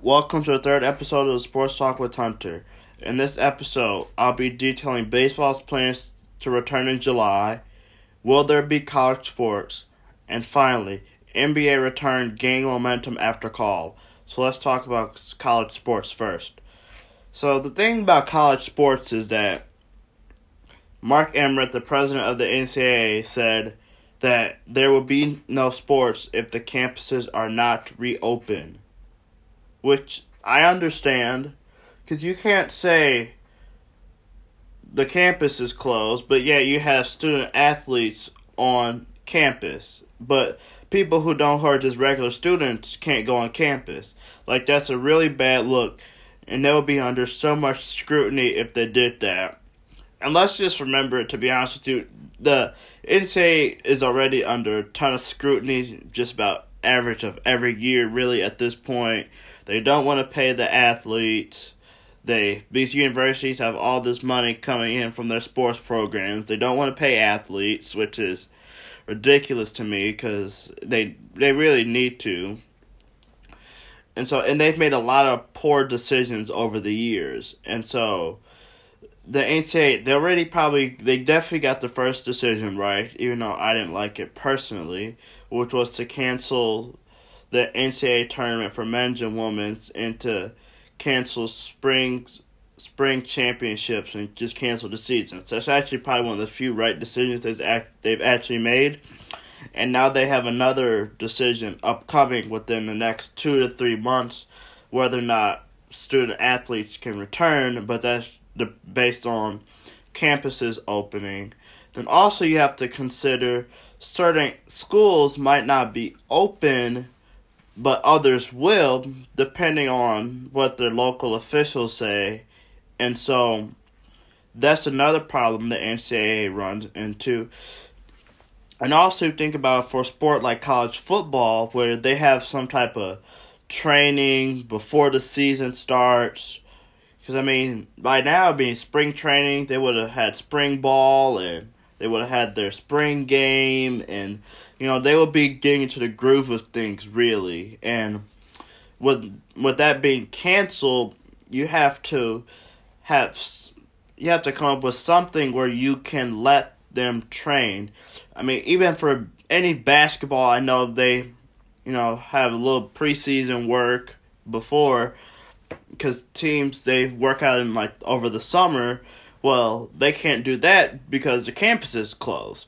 Welcome to the third episode of the Sports Talk with Hunter. In this episode, I'll be detailing baseball's plans to return in July. Will there be college sports? And finally, NBA return gaining momentum after call. So let's talk about college sports first. So the thing about college sports is that Mark Emmert, the president of the NCAA, said that there will be no sports if the campuses are not reopened which I understand because you can't say the campus is closed, but yet you have student athletes on campus. But people who don't hurt just regular students can't go on campus. Like that's a really bad look, and they'll be under so much scrutiny if they did that. And let's just remember, to be honest with you, the NCAA is already under a ton of scrutiny, just about average of every year, really, at this point. They don't want to pay the athletes. They these universities have all this money coming in from their sports programs. They don't want to pay athletes, which is ridiculous to me because they they really need to. And so and they've made a lot of poor decisions over the years. And so the NCAA they already probably they definitely got the first decision right, even though I didn't like it personally, which was to cancel the NCAA tournament for men's and women's and to cancel spring spring championships and just cancel the season. So that's actually probably one of the few right decisions they've actually made. And now they have another decision upcoming within the next two to three months whether or not student athletes can return, but that's the, based on campuses opening. Then also you have to consider certain schools might not be open but others will, depending on what their local officials say. And so that's another problem the NCAA runs into. And also think about for a sport like college football, where they have some type of training before the season starts. Because, I mean, by now, being spring training, they would have had spring ball and they would have had their spring game and you know, they will be getting into the groove of things really. And with with that being canceled, you have to have you have to come up with something where you can let them train. I mean, even for any basketball, I know they, you know, have a little preseason work before because teams they work out in like over the summer. Well, they can't do that because the campus is closed.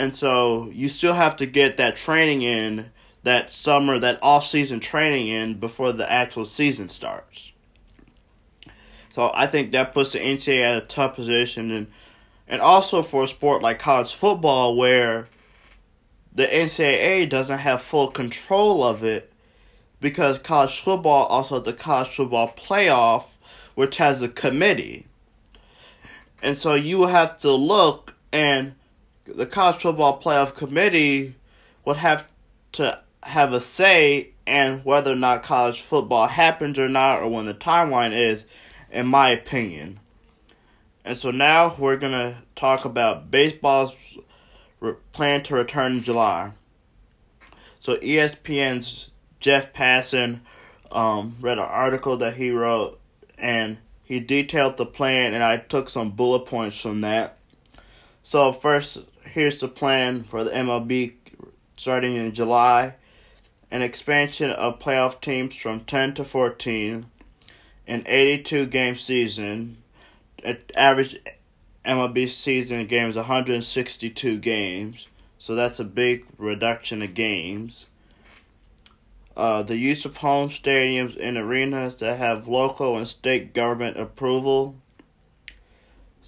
And so you still have to get that training in that summer, that off season training in before the actual season starts. So I think that puts the NCAA at a tough position and and also for a sport like college football where the NCAA doesn't have full control of it because college football also has the college football playoff which has a committee. And so you have to look and the college football playoff committee would have to have a say in whether or not college football happens or not, or when the timeline is, in my opinion. And so now we're going to talk about baseball's plan to return in July. So ESPN's Jeff Passan um, read an article that he wrote, and he detailed the plan, and I took some bullet points from that. So first, here's the plan for the MLB starting in July an expansion of playoff teams from 10 to 14, an 82 game season. Average MLB season games 162 games, so that's a big reduction of games. Uh, the use of home stadiums and arenas that have local and state government approval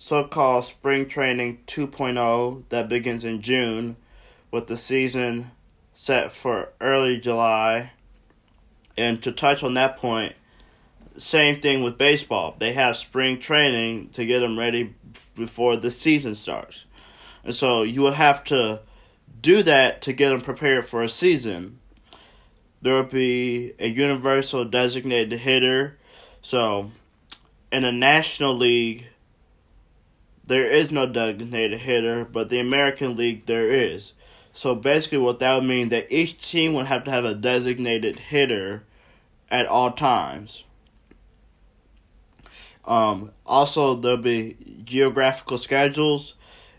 so called Spring Training 2.0 that begins in June, with the season set for early July. And to touch on that point, same thing with baseball. They have spring training to get them ready before the season starts. And so you would have to do that to get them prepared for a season. There would be a universal designated hitter. So in a National League, there is no designated hitter, but the American League there is. So basically, what that would mean that each team would have to have a designated hitter at all times. Um, also, there'll be geographical schedules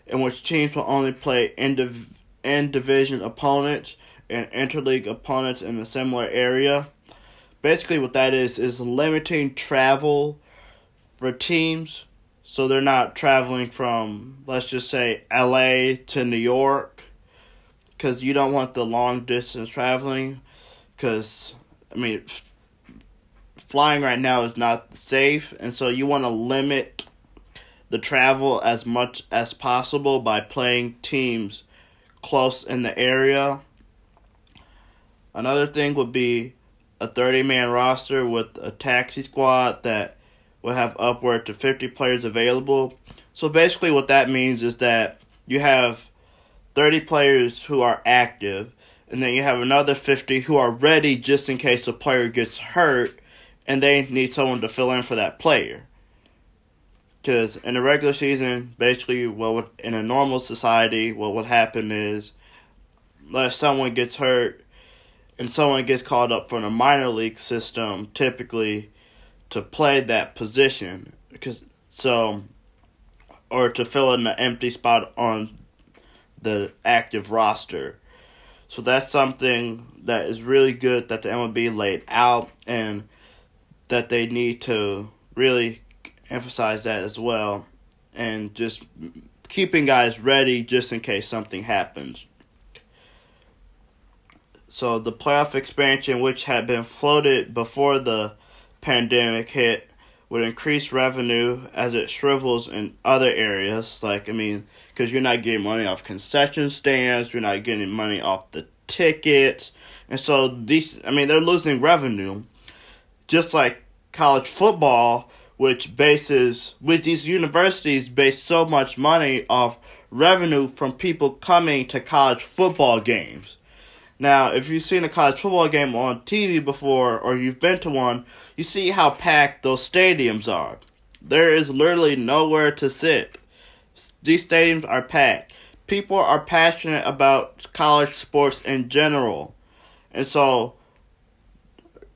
in which teams will only play in, div- in division opponents and interleague opponents in a similar area. Basically, what that is is limiting travel for teams so they're not traveling from, let's just say, LA to New York because you don't want the long distance traveling because, I mean, f- flying right now is not safe, and so you want to limit the travel as much as possible by playing teams close in the area. Another thing would be a 30 man roster with a taxi squad that will have upward to 50 players available. So basically, what that means is that you have 30 players who are active, and then you have another 50 who are ready just in case a player gets hurt and they need someone to fill in for that player. Because in the regular season, basically, what would, in a normal society, what would happen is, if someone gets hurt and someone gets called up from the minor league system, typically to play that position, because so, or to fill in the empty spot on the active roster. So that's something that is really good that the MLB laid out and that they need to really emphasize that as well and just keeping guys ready just in case something happens. So the playoff expansion which had been floated before the pandemic hit would increase revenue as it shrivels in other areas like I mean because you're not getting money off concession stands, you're not getting money off the tickets. And so these I mean they're losing revenue just like college football, which bases which these universities base so much money off revenue from people coming to college football games. Now, if you've seen a college football game on TV before or you've been to one, you see how packed those stadiums are. There is literally nowhere to sit. These stadiums are packed. People are passionate about college sports in general. And so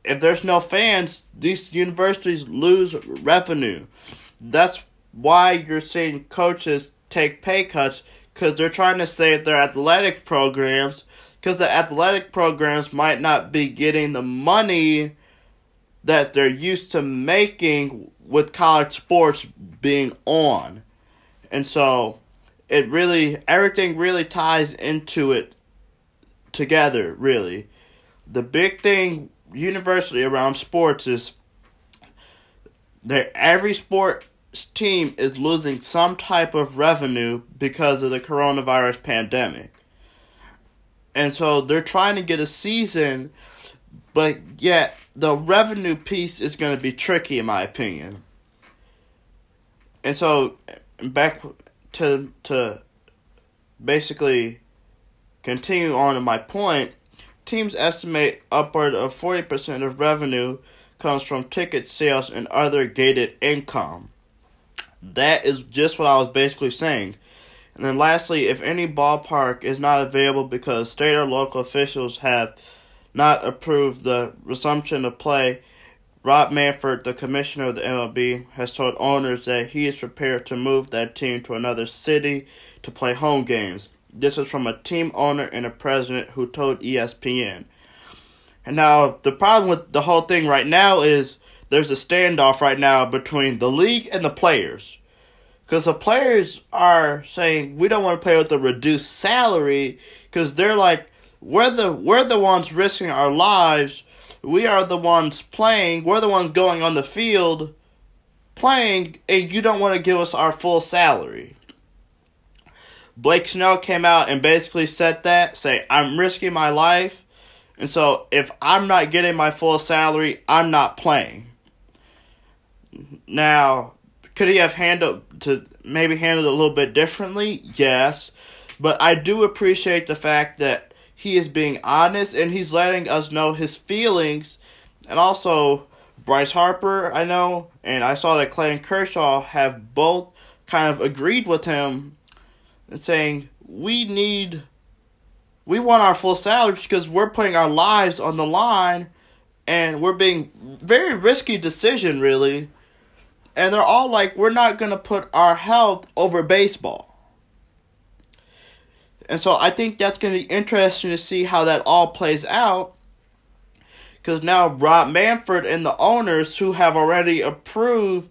if there's no fans, these universities lose revenue. That's why you're seeing coaches take pay cuts because they're trying to save their athletic programs because the athletic programs might not be getting the money that they're used to making with college sports being on. And so it really, everything really ties into it together, really. The big thing universally around sports is that every sports team is losing some type of revenue because of the coronavirus pandemic. And so they're trying to get a season, but yet the revenue piece is going to be tricky, in my opinion. And so back to to basically continue on to my point, teams estimate upward of 40% of revenue comes from ticket sales and other gated income. That is just what I was basically saying. And then lastly, if any ballpark is not available because state or local officials have not approved the resumption of play, Rob Manfred, the commissioner of the MLB, has told owners that he is prepared to move that team to another city to play home games. This is from a team owner and a president who told ESPN. And now, the problem with the whole thing right now is there's a standoff right now between the league and the players. Because the players are saying we don't want to play with a reduced salary because they're like we're the we're the ones risking our lives. We are the ones playing. We're the ones going on the field playing, and you don't want to give us our full salary. Blake Snell came out and basically said that, say, I'm risking my life, and so if I'm not getting my full salary, I'm not playing. Now, could he have handled to maybe handled it a little bit differently? Yes. But I do appreciate the fact that he is being honest and he's letting us know his feelings. And also, Bryce Harper, I know, and I saw that Clayton Kershaw have both kind of agreed with him and saying, we need, we want our full salaries because we're putting our lives on the line and we're being very risky decision really. And they're all like, we're not gonna put our health over baseball. And so I think that's gonna be interesting to see how that all plays out. Because now Rob Manfred and the owners who have already approved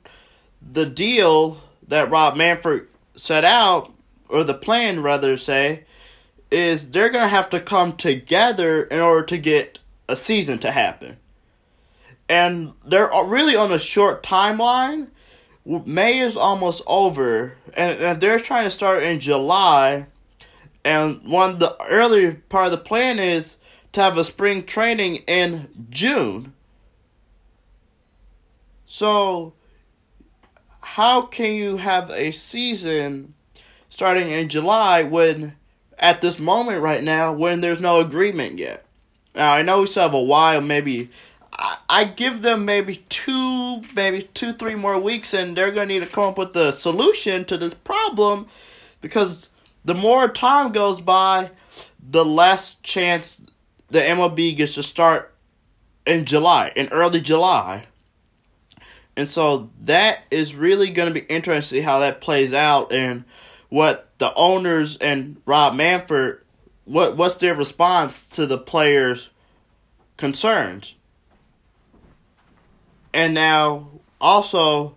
the deal that Rob Manfred set out, or the plan rather say, is they're gonna have to come together in order to get a season to happen. And they're really on a short timeline. May is almost over, and if they're trying to start in July, and one the early part of the plan is to have a spring training in June. So, how can you have a season starting in July when, at this moment right now, when there's no agreement yet? Now, I know we still have a while, maybe. I, give them maybe two, maybe two, three more weeks, and they're going to need to come up with a solution to this problem because the more time goes by, the less chance the MLB gets to start in July, in early July. And so that is really going to be interesting how that plays out and what the owners and Rob Manfred what what's their response to the players' concerns. And now also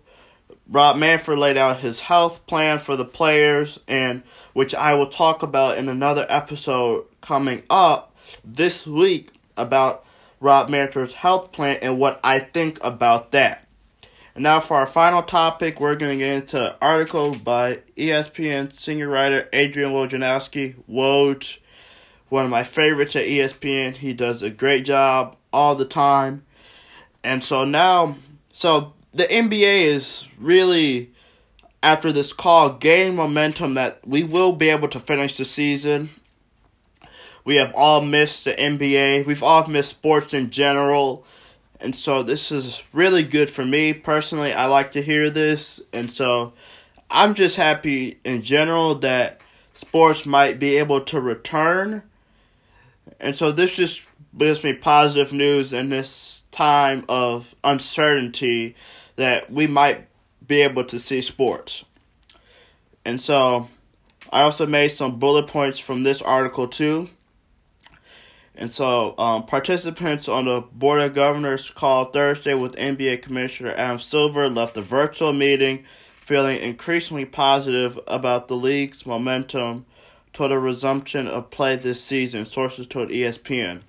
Rob Manfred laid out his health plan for the players and which I will talk about in another episode coming up this week about Rob Manfred's health plan and what I think about that. And now for our final topic, we're going to get into an article by ESPN senior writer Adrian Wojnarowski. Woj, one of my favorites at ESPN. He does a great job all the time. And so now, so the NBA is really, after this call, gaining momentum that we will be able to finish the season. We have all missed the NBA. We've all missed sports in general. And so this is really good for me personally. I like to hear this. And so I'm just happy in general that sports might be able to return. And so this just gives me positive news and this time of uncertainty that we might be able to see sports. And so I also made some bullet points from this article too. And so, um, participants on the Board of Governors call Thursday with NBA Commissioner Adam Silver left the virtual meeting feeling increasingly positive about the league's momentum toward a resumption of play this season, sources told ESPN.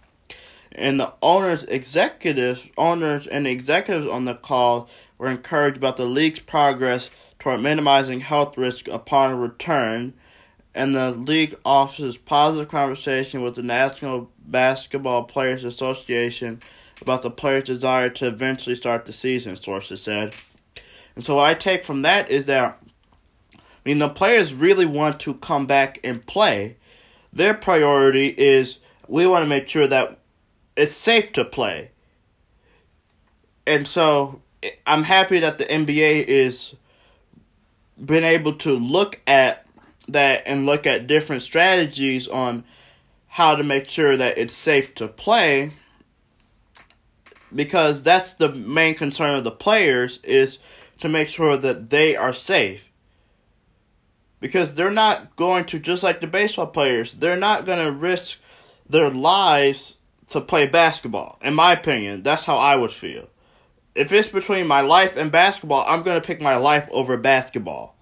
And the owners, executives, owners, and executives on the call were encouraged about the league's progress toward minimizing health risk upon return and the league offers positive conversation with the National Basketball Players Association about the players' desire to eventually start the season, sources said. And so what I take from that is that I mean the players really want to come back and play. Their priority is we want to make sure that it's safe to play. And so I'm happy that the NBA is been able to look at that and look at different strategies on how to make sure that it's safe to play because that's the main concern of the players is to make sure that they are safe because they're not going to just like the baseball players they're not going to risk their lives to play basketball in my opinion that's how i would feel if it's between my life and basketball i'm going to pick my life over basketball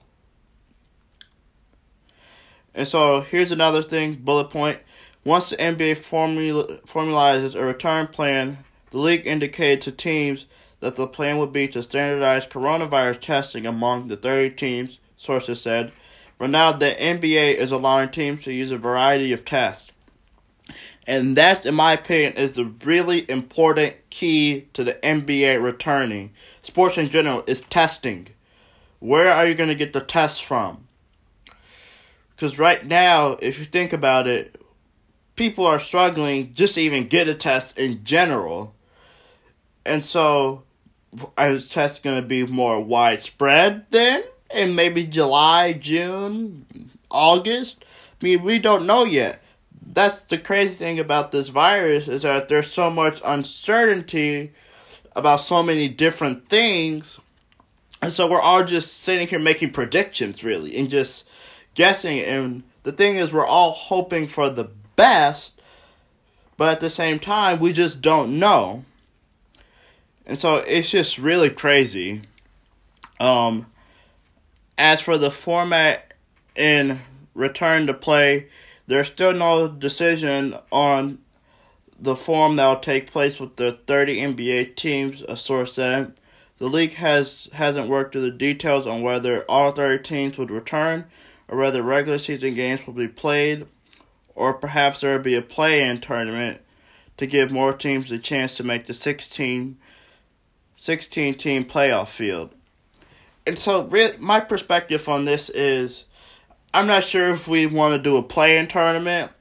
and so here's another thing, bullet point. Once the NBA formula, formalizes a return plan, the league indicated to teams that the plan would be to standardize coronavirus testing among the 30 teams, sources said. For now, the NBA is allowing teams to use a variety of tests. And that, in my opinion, is the really important key to the NBA returning. Sports in general is testing. Where are you going to get the tests from? Because right now, if you think about it, people are struggling just to even get a test in general. And so, is tests going to be more widespread then? In maybe July, June, August? I mean, we don't know yet. That's the crazy thing about this virus is that there's so much uncertainty about so many different things. And so we're all just sitting here making predictions, really, and just guessing. And the thing is, we're all hoping for the best, but at the same time, we just don't know. And so it's just really crazy. Um, as for the format in return to play, there's still no decision on the form that will take place with the 30 NBA teams, a source said. The league has hasn't worked through the details on whether all 30 teams would return or whether regular season games will be played or perhaps there will be a play-in tournament to give more teams a chance to make the 16 16 team playoff field. And so my perspective on this is I'm not sure if we want to do a play-in tournament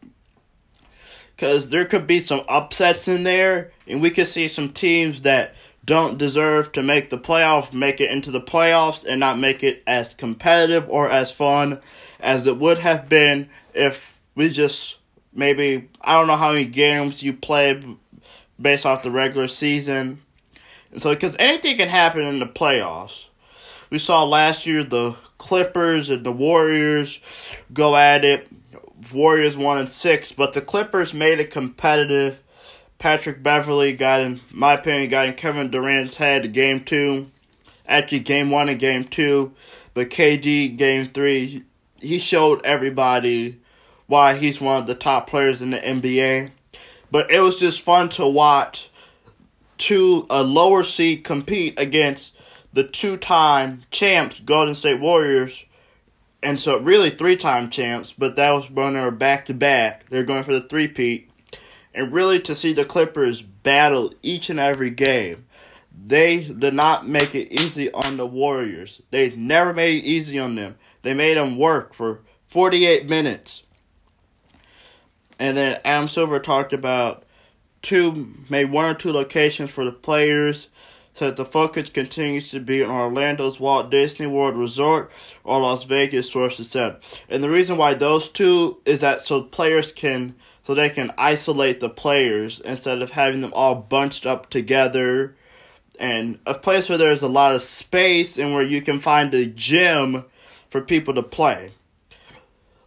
because there could be some upsets in there, and we could see some teams that don't deserve to make the playoffs make it into the playoffs and not make it as competitive or as fun as it would have been if we just maybe I don't know how many games you play based off the regular season. So because anything can happen in the playoffs. We saw last year the Clippers and the Warriors go at it. Warriors won in six, but the Clippers made it competitive. Patrick Beverley got in my opinion got in Kevin Durant's head game two. Actually game one and game two. But KD game three he showed everybody why he's one of the top players in the NBA. But it was just fun to watch two a lower seed compete against the two time champs, Golden State Warriors, and so really three time champs, but that was when they were back to back. They're going for the three peat. And really to see the Clippers battle each and every game. They did not make it easy on the Warriors. They never made it easy on them. They made them work for 48 minutes. And then Adam Silver talked about two, maybe one or two locations for the players that the focus continues to be on Orlando's Walt Disney World Resort or Las Vegas, sources said. And the reason why those two is that so players can so they can isolate the players instead of having them all bunched up together and a place where there's a lot of space and where you can find a gym for people to play.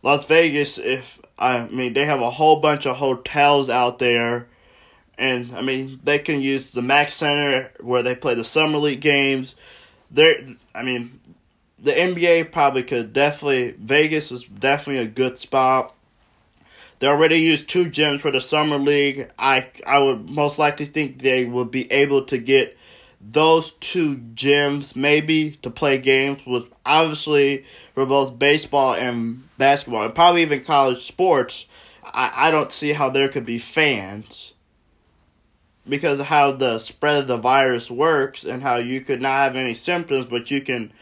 Las Vegas, if I mean, they have a whole bunch of hotels out there and I mean they can use the Mack Center where they play the summer league games. There, I mean, the NBA probably could definitely Vegas is definitely a good spot. They already used two gyms for the summer league. I I would most likely think they will be able to get those two gyms maybe to play games with obviously for both baseball and basketball and probably even college sports. I, I don't see how there could be fans because of how the spread of the virus works and how you could not have any symptoms but you can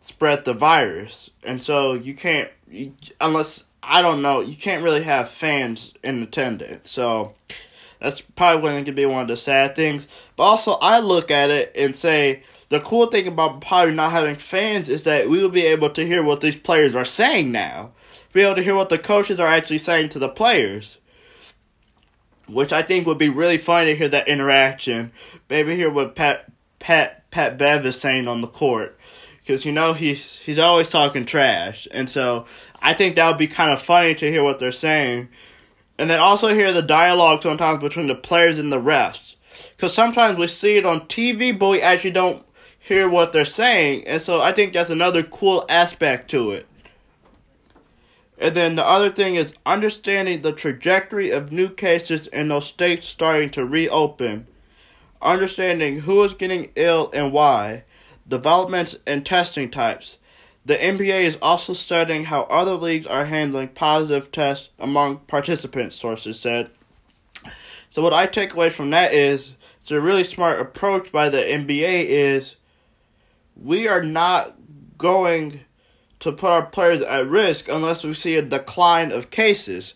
spread the virus. And so you can't you, unless i don't know you can't really have fans in attendance. So that's probably going to be one of the sad things. But also i look at it and say the cool thing about probably not having fans is that we will be able to hear what these players are saying now. Be able to hear what the coaches are actually saying to the players which I think would be really fun to hear that interaction. Maybe hear what Pat Pat Pat Bev is saying on the court, because you know he's he's always talking trash, and so I think that would be kind of funny to hear what they're saying, and then also hear the dialogue sometimes between the players and the refs, because sometimes we see it on TV, but we actually don't hear what they're saying, and so I think that's another cool aspect to it. And then the other thing is understanding the trajectory of new cases in those states starting to reopen, understanding who is getting ill and why, developments and testing types. The NBA is also studying how other leagues are handling positive tests among participants, sources said. So what I take away from that is it's a really smart approach by the NBA is we are not going to put our players at risk unless we see a decline of cases.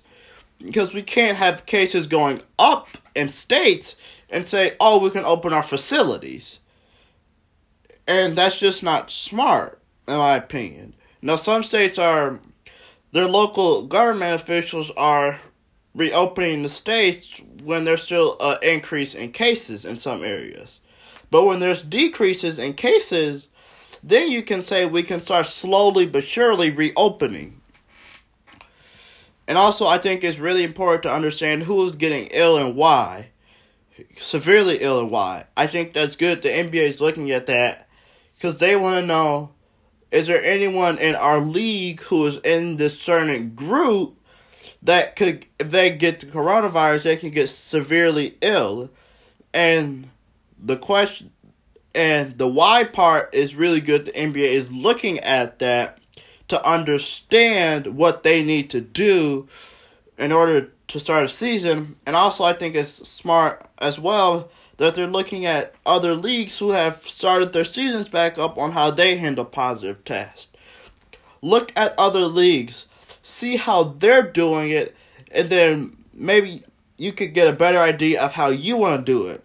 Because we can't have cases going up in states and say, oh, we can open our facilities. And that's just not smart, in my opinion. Now, some states are, their local government officials are reopening the states when there's still an increase in cases in some areas. But when there's decreases in cases, then you can say we can start slowly but surely reopening. And also, I think it's really important to understand who is getting ill and why. Severely ill and why. I think that's good. The NBA is looking at that because they want to know is there anyone in our league who is in this certain group that could, if they get the coronavirus, they can get severely ill. And the question, and the why part is really good. The NBA is looking at that to understand what they need to do in order to start a season. And also, I think it's smart as well that they're looking at other leagues who have started their seasons back up on how they handle positive tests. Look at other leagues, see how they're doing it, and then maybe you could get a better idea of how you want to do it.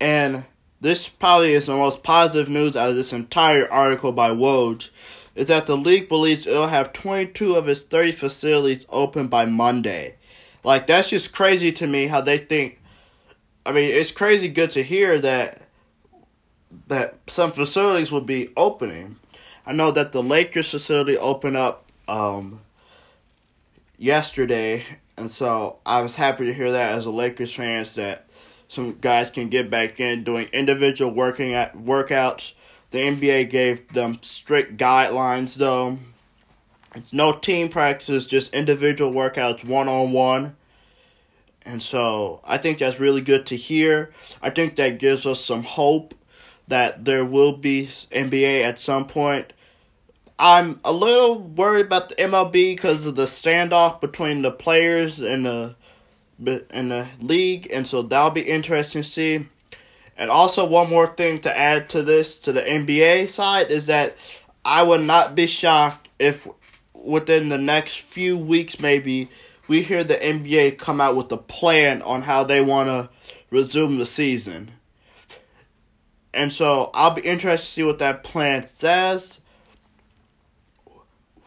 And this probably is the most positive news out of this entire article by Woj is that the league believes it'll have 22 of its 30 facilities open by Monday. Like that's just crazy to me how they think I mean, it's crazy good to hear that that some facilities will be opening. I know that the Lakers facility opened up um, yesterday, and so I was happy to hear that as a Lakers fans that some guys can get back in doing individual working at workouts. The NBA gave them strict guidelines though. It's no team practices, just individual workouts one on one. And so I think that's really good to hear. I think that gives us some hope that there will be NBA at some point. I'm a little worried about the MLB because of the standoff between the players and the in the league, and so that'll be interesting to see. And also, one more thing to add to this to the NBA side is that I would not be shocked if within the next few weeks, maybe we hear the NBA come out with a plan on how they want to resume the season. And so I'll be interested to see what that plan says,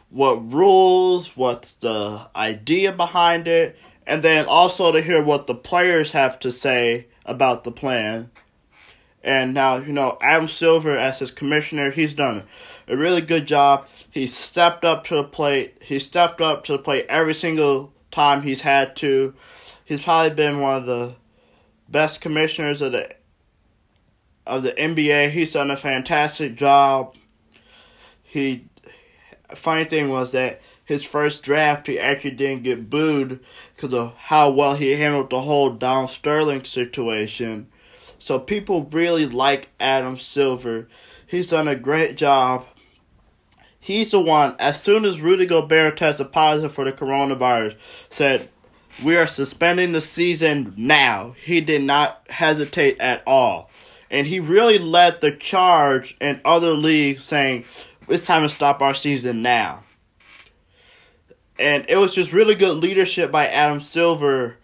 what rules, what's the idea behind it, and then also to hear what the players have to say about the plan. And now, you know, Adam Silver, as his commissioner, he's done a really good job. He stepped up to the plate. He stepped up to the plate every single time he's had to. He's probably been one of the best commissioners of the of the NBA. He's done a fantastic job. He funny thing was that his first draft he actually didn't get booed because of how well he handled the whole Don Sterling situation. So people really like Adam Silver. He's done a great job He's the one, as soon as Rudy Gobert tested positive for the coronavirus, said, We are suspending the season now. He did not hesitate at all. And he really led the charge in other leagues saying, It's time to stop our season now. And it was just really good leadership by Adam Silver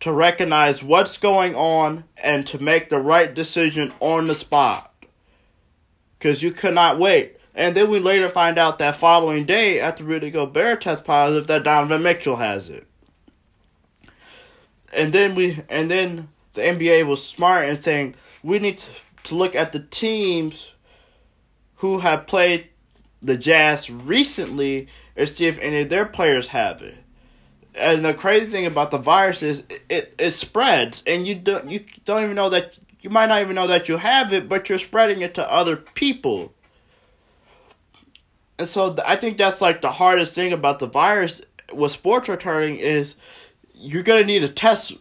to recognize what's going on and to make the right decision on the spot. Because you could not wait. And then we later find out that following day, after Rudy Gobert tests positive, that Donovan Mitchell has it. And then we, and then the NBA was smart in saying we need to look at the teams who have played the Jazz recently and see if any of their players have it. And the crazy thing about the virus is it, it, spreads, and you don't you don't even know that you might not even know that you have it, but you're spreading it to other people. And so I think that's like the hardest thing about the virus with sports returning is you're gonna need a test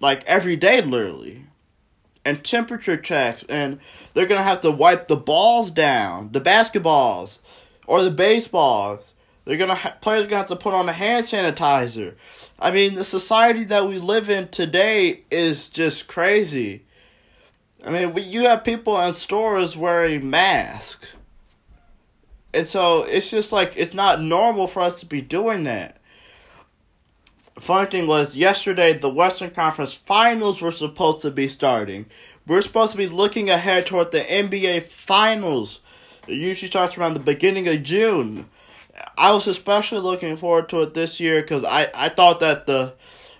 like every day, literally, and temperature checks, and they're gonna have to wipe the balls down, the basketballs, or the baseballs. They're gonna ha- players are gonna have to put on a hand sanitizer. I mean, the society that we live in today is just crazy. I mean, you have people in stores wearing masks. And so it's just like it's not normal for us to be doing that. Funny thing was yesterday the Western Conference Finals were supposed to be starting. We're supposed to be looking ahead toward the NBA Finals. It usually starts around the beginning of June. I was especially looking forward to it this year because I, I thought that the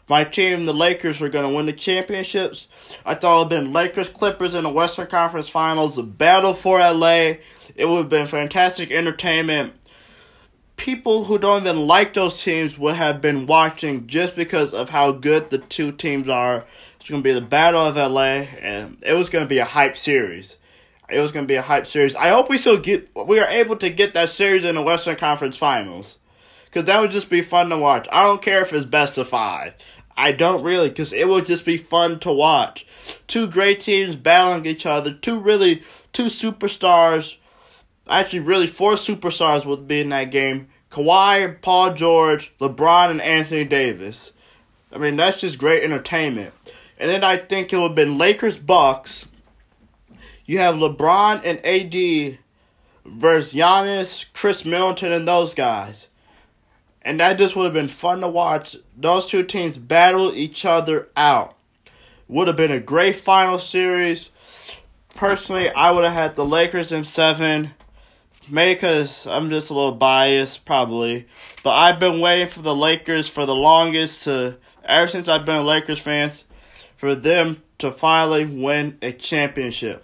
my team, the Lakers, were going to win the championships. I thought it would have been Lakers Clippers in the Western Conference Finals, a battle for LA. It would have been fantastic entertainment. People who don't even like those teams would have been watching just because of how good the two teams are. It's going to be the Battle of LA, and it was going to be a hype series. It was going to be a hype series. I hope we still get we are able to get that series in the Western Conference Finals, because that would just be fun to watch. I don't care if it's best of five. I don't really, because it would just be fun to watch. Two great teams battling each other. Two really, two superstars. Actually, really, four superstars would be in that game. Kawhi, Paul George, LeBron, and Anthony Davis. I mean, that's just great entertainment. And then I think it would have been Lakers Bucks. You have LeBron and AD versus Giannis, Khris Middleton, and those guys and that just would have been fun to watch. Those two teams battle each other out. Would have been a great final series. Personally, I would have had the Lakers in seven. Maybe because I'm just a little biased, probably. But I've been waiting for the Lakers for the longest to, ever since I've been a Lakers fan, for them to finally win a championship.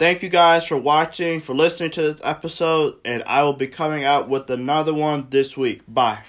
Thank you guys for watching, for listening to this episode, and I will be coming out with another one this week. Bye.